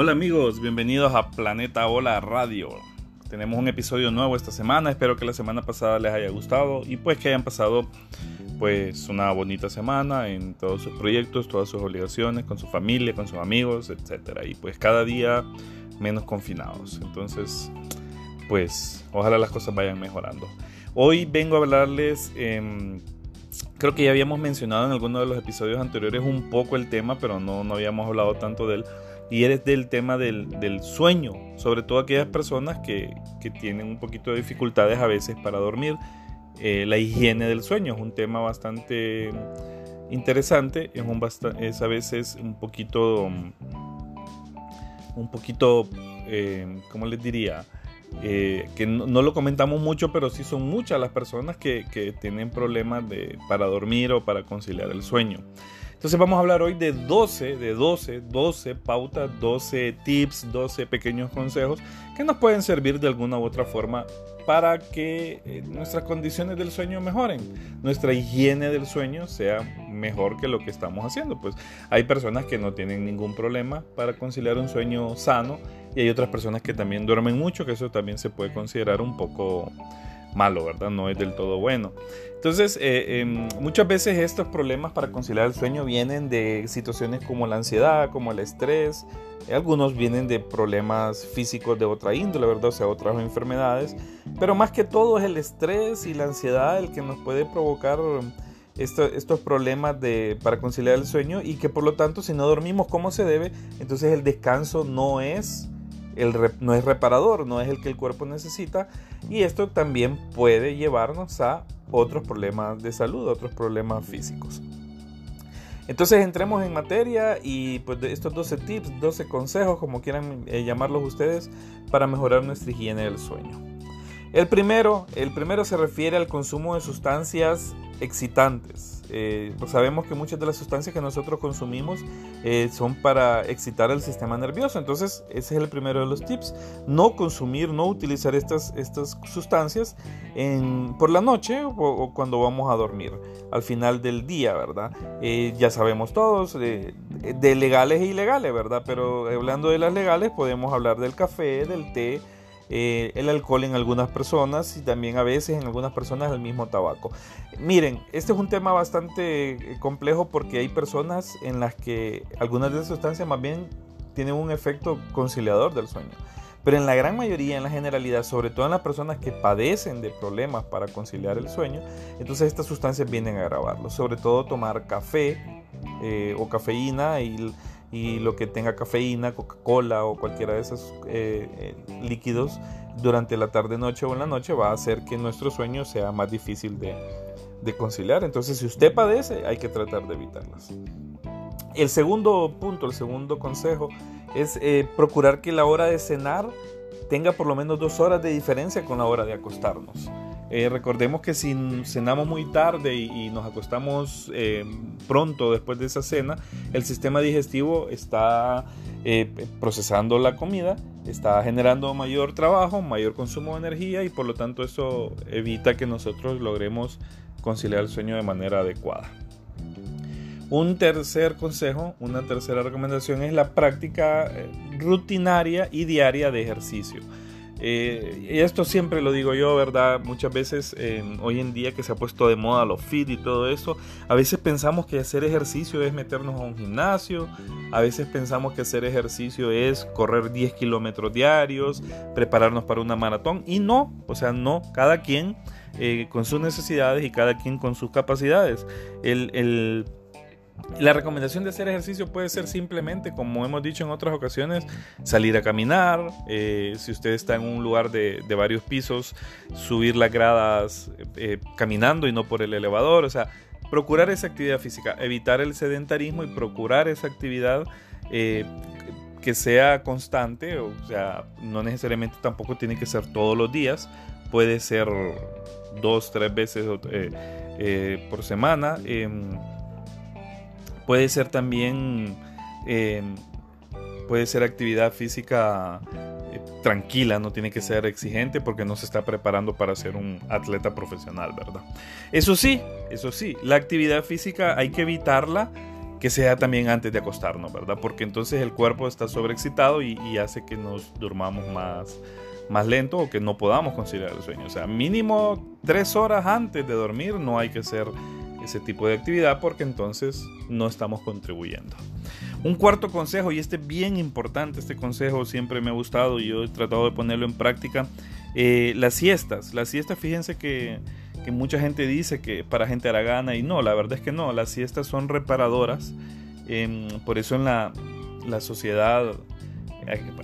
Hola amigos, bienvenidos a Planeta Hola Radio. Tenemos un episodio nuevo esta semana, espero que la semana pasada les haya gustado y pues que hayan pasado pues una bonita semana en todos sus proyectos, todas sus obligaciones, con su familia, con sus amigos, etc. Y pues cada día menos confinados. Entonces, pues ojalá las cosas vayan mejorando. Hoy vengo a hablarles, em, creo que ya habíamos mencionado en alguno de los episodios anteriores un poco el tema, pero no, no habíamos hablado tanto de él y eres del tema del, sueño, sobre todo aquellas personas que, tienen un poquito de dificultades a veces para dormir. Eh, la higiene del sueño es un tema bastante interesante, es, un es a veces un poquito, un poquito, eh, ¿cómo les diría? Eh, que no, lo comentamos mucho, pero sí son muchas las personas que, que tienen problemas de, para dormir o para conciliar el sueño. Entonces vamos a hablar hoy de 12, de 12, 12 pautas, 12 tips, 12 pequeños consejos que nos pueden servir de alguna u otra forma para que eh, nuestras condiciones del sueño mejoren, nuestra higiene del sueño sea mejor que lo que estamos haciendo. Pues hay personas que no tienen ningún problema para conciliar un sueño sano y hay otras personas que también duermen mucho, que eso también se puede considerar un poco malo, ¿verdad? No es del todo bueno. Entonces, eh, em, muchas veces estos problemas para conciliar el sueño vienen de situaciones como la ansiedad, como el estrés. Algunos vienen de problemas físicos de otra índole, ¿verdad? O sea, otras enfermedades. Pero más que todo es el estrés y la ansiedad el que nos puede provocar estos problemas de, para conciliar el sueño y que por lo tanto si no dormimos como se debe, entonces el descanso no es no es reparador, no es el que el cuerpo necesita y esto también puede llevarnos a otros problemas de salud, otros problemas físicos. Entonces entremos en materia y pues estos 12 tips, 12 consejos, como quieran eh, llamarlos ustedes, para mejorar nuestra higiene del sueño. El primero, el primero se refiere al consumo de sustancias excitantes. Eh, pues sabemos que muchas de las sustancias que nosotros consumimos eh, son para excitar el sistema nervioso. Entonces, ese es el primero de los tips. No consumir, no utilizar estas, estas sustancias por la noche o, cuando vamos a dormir, al final del día, ¿verdad? Eh, ya sabemos todos de legales e ilegales, ¿verdad? Pero hablando de las legales, podemos hablar del café, del té eh, el alcohol en algunas personas y también a veces en algunas personas el mismo tabaco. Miren, este es un tema bastante eh, complejo porque hay personas en las que algunas de esas sustancias más bien tienen un efecto conciliador del sueño. Pero en la gran mayoría, en la generalidad, sobre todo en las personas que padecen de problemas para conciliar el sueño, entonces estas sustancias vienen a agravarlo. Sobre todo tomar café eh, o cafeína y y lo que tenga cafeína, Coca-Cola o cualquiera de esos eh, eh, líquidos durante la tarde, noche o en la noche va a hacer que nuestro sueño sea más difícil de, conciliar. Entonces, si usted padece, hay que tratar de evitarlas. El segundo punto, el segundo consejo es eh, procurar que la hora de cenar tenga por lo menos dos horas de diferencia con la hora de acostarnos. Eh, recordemos que si cenamos muy tarde y, nos acostamos eh, pronto después de esa cena, el sistema digestivo está eh, procesando la comida, está generando mayor trabajo, mayor consumo de energía y por lo tanto eso evita que nosotros logremos conciliar el sueño de manera adecuada. Un tercer consejo, una tercera recomendación es la práctica rutinaria y diaria de ejercicio. Eh, y esto siempre lo digo yo, ¿verdad? Muchas veces hoy en día que se ha puesto de moda los fit y todo eso, a veces pensamos que hacer ejercicio es meternos a un gimnasio, a veces pensamos que hacer ejercicio es correr 10 kilómetros diarios, prepararnos para una maratón y no, o sea, no, cada quien eh, con sus necesidades y cada quien con sus capacidades. El la recomendación de hacer ejercicio puede ser simplemente, como hemos dicho en otras ocasiones, salir a caminar. Eh, si usted está en un lugar de, varios pisos, subir las gradas eh, caminando y no por el elevador. O sea, procurar esa actividad física, evitar el sedentarismo y procurar esa actividad eh, que sea constante. O sea, no necesariamente tampoco tiene que ser todos los días. Puede ser dos, tres veces por semana em, Puede ser también, eh, puede ser actividad física eh, tranquila, no tiene que ser exigente porque no se está preparando para ser un atleta profesional, ¿verdad? Eso sí, eso sí, la actividad física hay que evitarla que sea también antes de acostarnos, ¿verdad? Porque entonces el cuerpo está sobreexcitado y, hace que nos durmamos más, más lento o que no podamos conciliar el sueño. O sea, mínimo tres horas antes de dormir no hay que hacer ese tipo de actividad porque entonces no estamos contribuyendo. Un cuarto consejo, y este es bien importante, este consejo siempre me ha gustado y yo he tratado de ponerlo en práctica, eh, las siestas. Las siestas, fíjense que, que, mucha gente dice que para gente hará gana y no, la verdad es que no, las siestas son reparadoras. Eh, por eso en la, la sociedad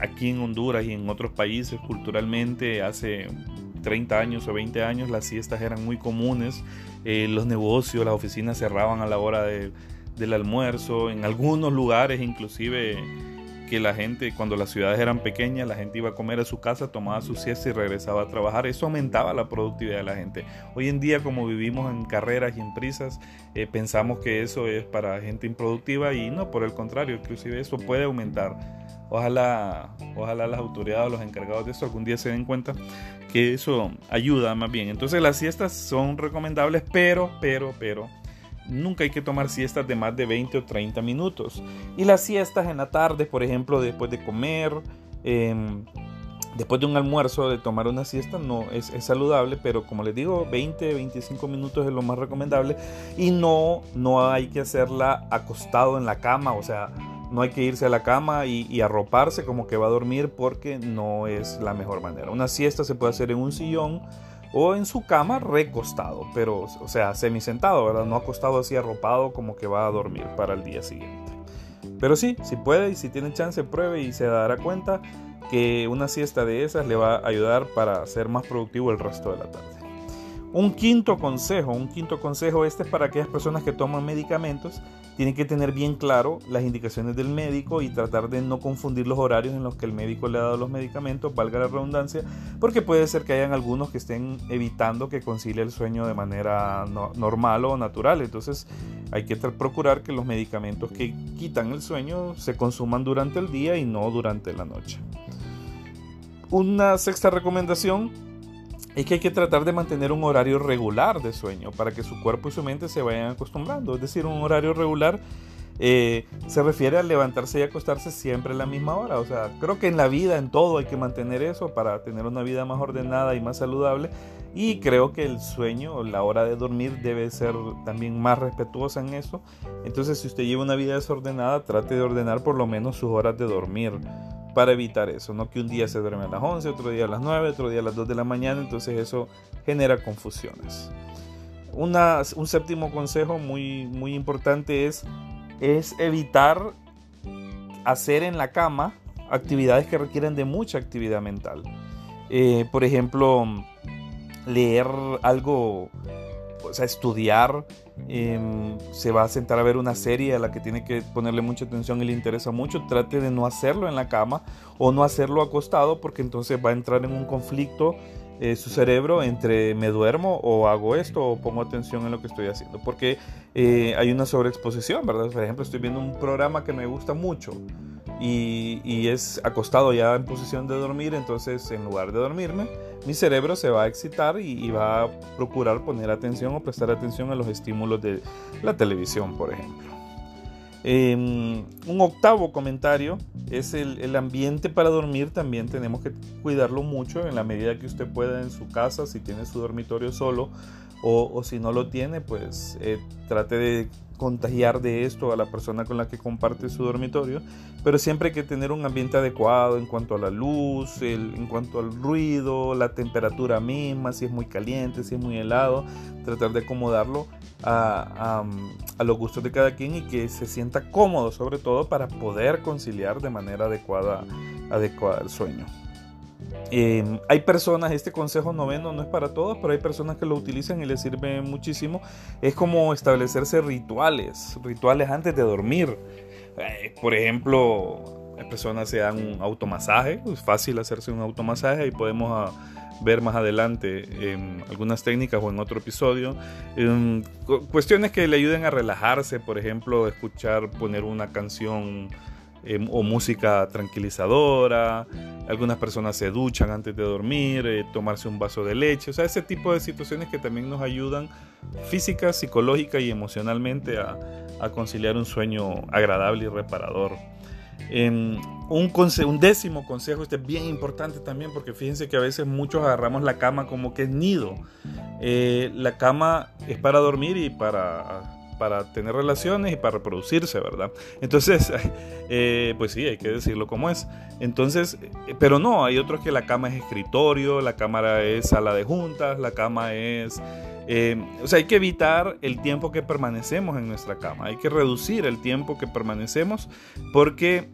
aquí en Honduras y en otros países culturalmente hace 30 años o 20 años las siestas eran muy comunes, eh, los negocios, las oficinas cerraban a la hora de, del almuerzo, en algunos lugares inclusive que la gente, cuando las ciudades eran pequeñas, la gente iba a comer a su casa, tomaba su siesta y regresaba a trabajar. Eso aumentaba la productividad de la gente. Hoy en día, como vivimos en carreras y en prisas, eh, pensamos que eso es para gente improductiva y no, por el contrario, inclusive eso puede aumentar Ojalá, ojalá las autoridades o los encargados de eso algún día se den cuenta que eso ayuda más bien. Entonces las siestas son recomendables, pero, pero, pero, nunca hay que tomar siestas de más de 20 o 30 minutos. Y las siestas en la tarde, por ejemplo, después de comer, em, después de un almuerzo, de tomar una siesta, no es, es, saludable, pero como les digo, 20, 25 minutos es lo más recomendable. Y no, no hay que hacerla acostado en la cama, o sea no hay que irse a la cama y, arroparse como que va a dormir porque no es la mejor manera. Una siesta se puede hacer en un sillón o en su cama recostado, pero o sea, semisentado, ¿verdad? No acostado así arropado como que va a dormir para el día siguiente. Pero sí, si puede y si tiene chance, pruebe y se dará cuenta que una siesta de esas le va a ayudar para ser más productivo el resto de la tarde. Un quinto consejo, un quinto consejo, este es para aquellas personas que toman medicamentos tienen que tener bien claro las indicaciones del médico y tratar de no confundir los horarios en los que el médico le ha dado los medicamentos, valga la redundancia, porque puede ser que hayan algunos que estén evitando que concilie el sueño de manera normal o natural. Entonces hay que procurar que los medicamentos que quitan el sueño se consuman durante el día y no durante la noche. Una sexta recomendación es que hay que tratar de mantener un horario regular de sueño para que su cuerpo y su mente se vayan acostumbrando. Es decir, un horario regular eh, se refiere a levantarse y acostarse siempre a la misma hora. O sea, creo que en la vida, en todo, hay que mantener eso para tener una vida más ordenada y más saludable. Y creo que el sueño, la hora de dormir, debe ser también más respetuosa en eso. Entonces, si usted lleva una vida desordenada, trate de ordenar por lo menos sus horas de dormir para evitar eso, no que un día se duerme a las 11, otro día a las 9, otro día a las 2 de la mañana, entonces eso genera confusiones. Una, un séptimo consejo muy, muy importante es, es evitar hacer en la cama actividades que requieren de mucha actividad mental. Eh, por ejemplo, leer algo, o sea, estudiar Em, se va a sentar a ver una serie a la que tiene que ponerle mucha atención y le interesa mucho, trate de no hacerlo en la cama o no hacerlo acostado porque entonces va a entrar en un conflicto eh, su cerebro entre me duermo o hago esto o pongo atención en lo que estoy haciendo porque eh, hay una sobreexposición, ¿verdad? Por ejemplo, estoy viendo un programa que me gusta mucho y, es acostado ya en posición de dormir, entonces en lugar de dormirme, mi cerebro se va a excitar y, va a procurar poner atención o prestar atención a los estímulos de la televisión, por ejemplo. Em, un octavo comentario es el, ambiente para dormir. También tenemos que cuidarlo mucho en la medida que usted pueda en su casa, si tiene su dormitorio solo o, o si no lo tiene, pues eh, trate de contagiar de esto a la persona con la que comparte su dormitorio, pero siempre hay que tener un ambiente adecuado en cuanto a la luz, en cuanto al ruido, la temperatura misma, si es muy caliente, si es muy helado, tratar de acomodarlo a, a los gustos de cada quien y que se sienta cómodo sobre todo para poder conciliar de manera adecuada, adecuada el sueño. Em, hay personas, este consejo noveno no es para todos, pero hay personas que lo utilizan y les sirve muchísimo. Es como establecerse rituales, rituales antes de dormir. Eh, por ejemplo, las personas se dan un automasaje, es fácil hacerse un automasaje y podemos ah, ver más adelante algunas técnicas o en otro episodio. Em, cuestiones que le ayuden a relajarse, por ejemplo, escuchar, poner una canción Em, o música tranquilizadora, algunas personas se duchan antes de dormir, eh, tomarse un vaso de leche, o sea, ese tipo de situaciones que también nos ayudan física, psicológica y emocionalmente a, conciliar un sueño agradable y reparador. un, un, décimo consejo, este es bien importante también porque fíjense que a veces muchos agarramos la cama como que es nido. Eh, la cama es para dormir y para para tener relaciones y para reproducirse, ¿verdad? Entonces, eh, pues sí, hay que decirlo como es. Entonces, eh, pero no, hay otros que la cama es escritorio, la cámara es sala de juntas, la cama es... Eh, o sea, hay que evitar el tiempo que permanecemos en nuestra cama, hay que reducir el tiempo que permanecemos porque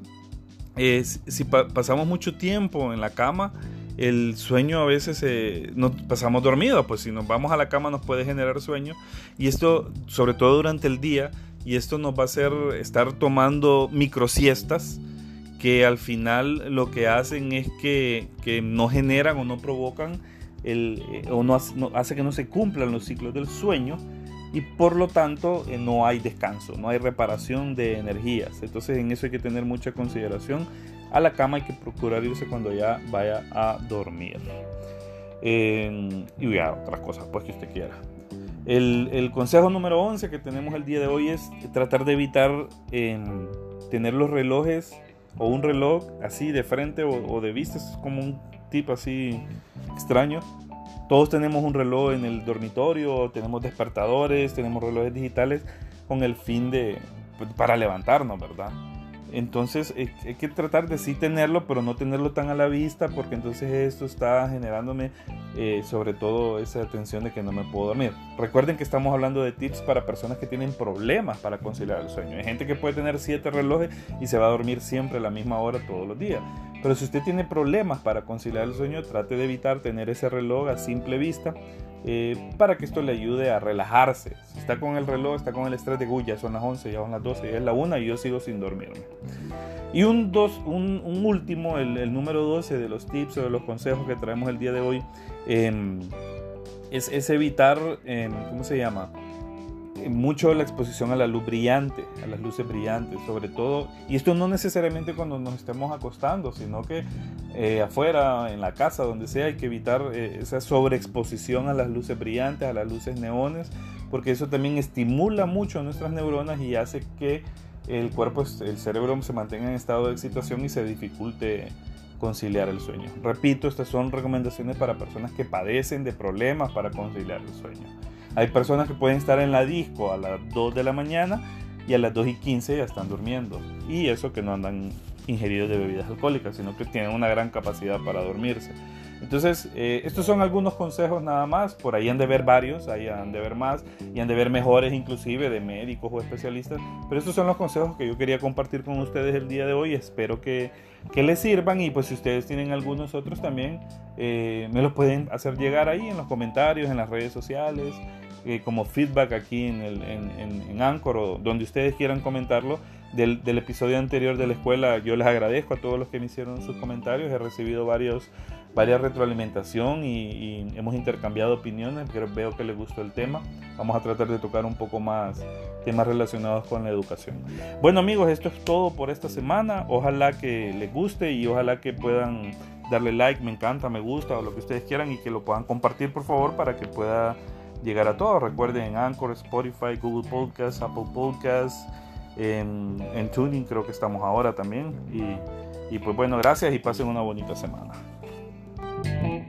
si pasamos mucho tiempo en la cama, el sueño a veces eh, nos pasamos dormidos, pues si nos vamos a la cama nos puede generar sueño y esto sobre todo durante el día y esto nos va a hacer estar tomando microsiestas que al final lo que hacen es que, no generan o no provocan el, eh, o no hace, que no se cumplan los ciclos del sueño y por lo tanto eh, no hay descanso, no hay reparación de energías. Entonces en eso hay que tener mucha consideración a la cama hay que procurar irse cuando ya vaya a dormir. y ya otras cosas pues que usted quiera. El, consejo número 11 que tenemos el día de hoy es tratar de evitar tener los relojes o un reloj así de frente o, de vista, es como un tipo así extraño. Todos tenemos un reloj en el dormitorio, tenemos despertadores, tenemos relojes digitales con el fin de pues, para levantarnos, ¿verdad? Entonces hay que tratar de sí tenerlo, pero no tenerlo tan a la vista, porque entonces esto está generándome eh, sobre todo esa tensión de que no me puedo dormir. Recuerden que estamos hablando de tips para personas que tienen problemas para conciliar el sueño. Hay gente que puede tener siete relojes y se va a dormir siempre a la misma hora todos los días. Pero si usted tiene problemas para conciliar el sueño, trate de evitar tener ese reloj a simple vista eh, para que esto le ayude a relajarse. Si está con el reloj, está con el estrés de, ya son las 11, ya son las 12, ya es la 1 y yo sigo sin dormirme. Y un, dos, un, último, el, número 12 de los tips o de los consejos que traemos el día de hoy, em, es, evitar, em, ¿cómo se llama? Mucho la exposición a la luz brillante, a las luces brillantes, sobre todo, y esto no necesariamente cuando nos estemos acostando, sino que eh, afuera, en la casa, donde sea, hay que evitar eh, esa sobreexposición a las luces brillantes, a las luces neones, porque eso también estimula mucho nuestras neuronas y hace que el cuerpo, el cerebro se mantenga en estado de excitación y se dificulte conciliar el sueño. Repito, estas son recomendaciones para personas que padecen de problemas para conciliar el sueño. Hay personas que pueden estar en la disco a las 2 de la mañana y a las 2 y 15 ya están durmiendo. Y eso que no andan ingeridos de bebidas alcohólicas, sino que tienen una gran capacidad para dormirse. Entonces, eh, estos son algunos consejos nada más, por ahí han de ver varios, ahí han de ver más, y han de ver mejores inclusive de médicos o especialistas, pero estos son los consejos que yo quería compartir con ustedes el día de hoy, espero que, que les sirvan y pues si ustedes tienen algunos otros también, eh, me los pueden hacer llegar ahí en los comentarios, en las redes sociales, eh, como feedback aquí en, el, en, en, Anchor o donde ustedes quieran comentarlo. Del, del, episodio anterior de la escuela, yo les agradezco a todos los que me hicieron sus comentarios. He recibido varios, varias retroalimentación y, hemos intercambiado opiniones. Pero veo que les gustó el tema. Vamos a tratar de tocar un poco más temas relacionados con la educación. Bueno, amigos, esto es todo por esta semana. Ojalá que les guste y ojalá que puedan darle like, me encanta, me gusta o lo que ustedes quieran y que lo puedan compartir, por favor, para que pueda llegar a todos. Recuerden en Anchor, Spotify, Google Podcasts, Apple Podcasts, en, Tuning creo que estamos ahora también. Y pues bueno, gracias y pasen una bonita semana. Bye.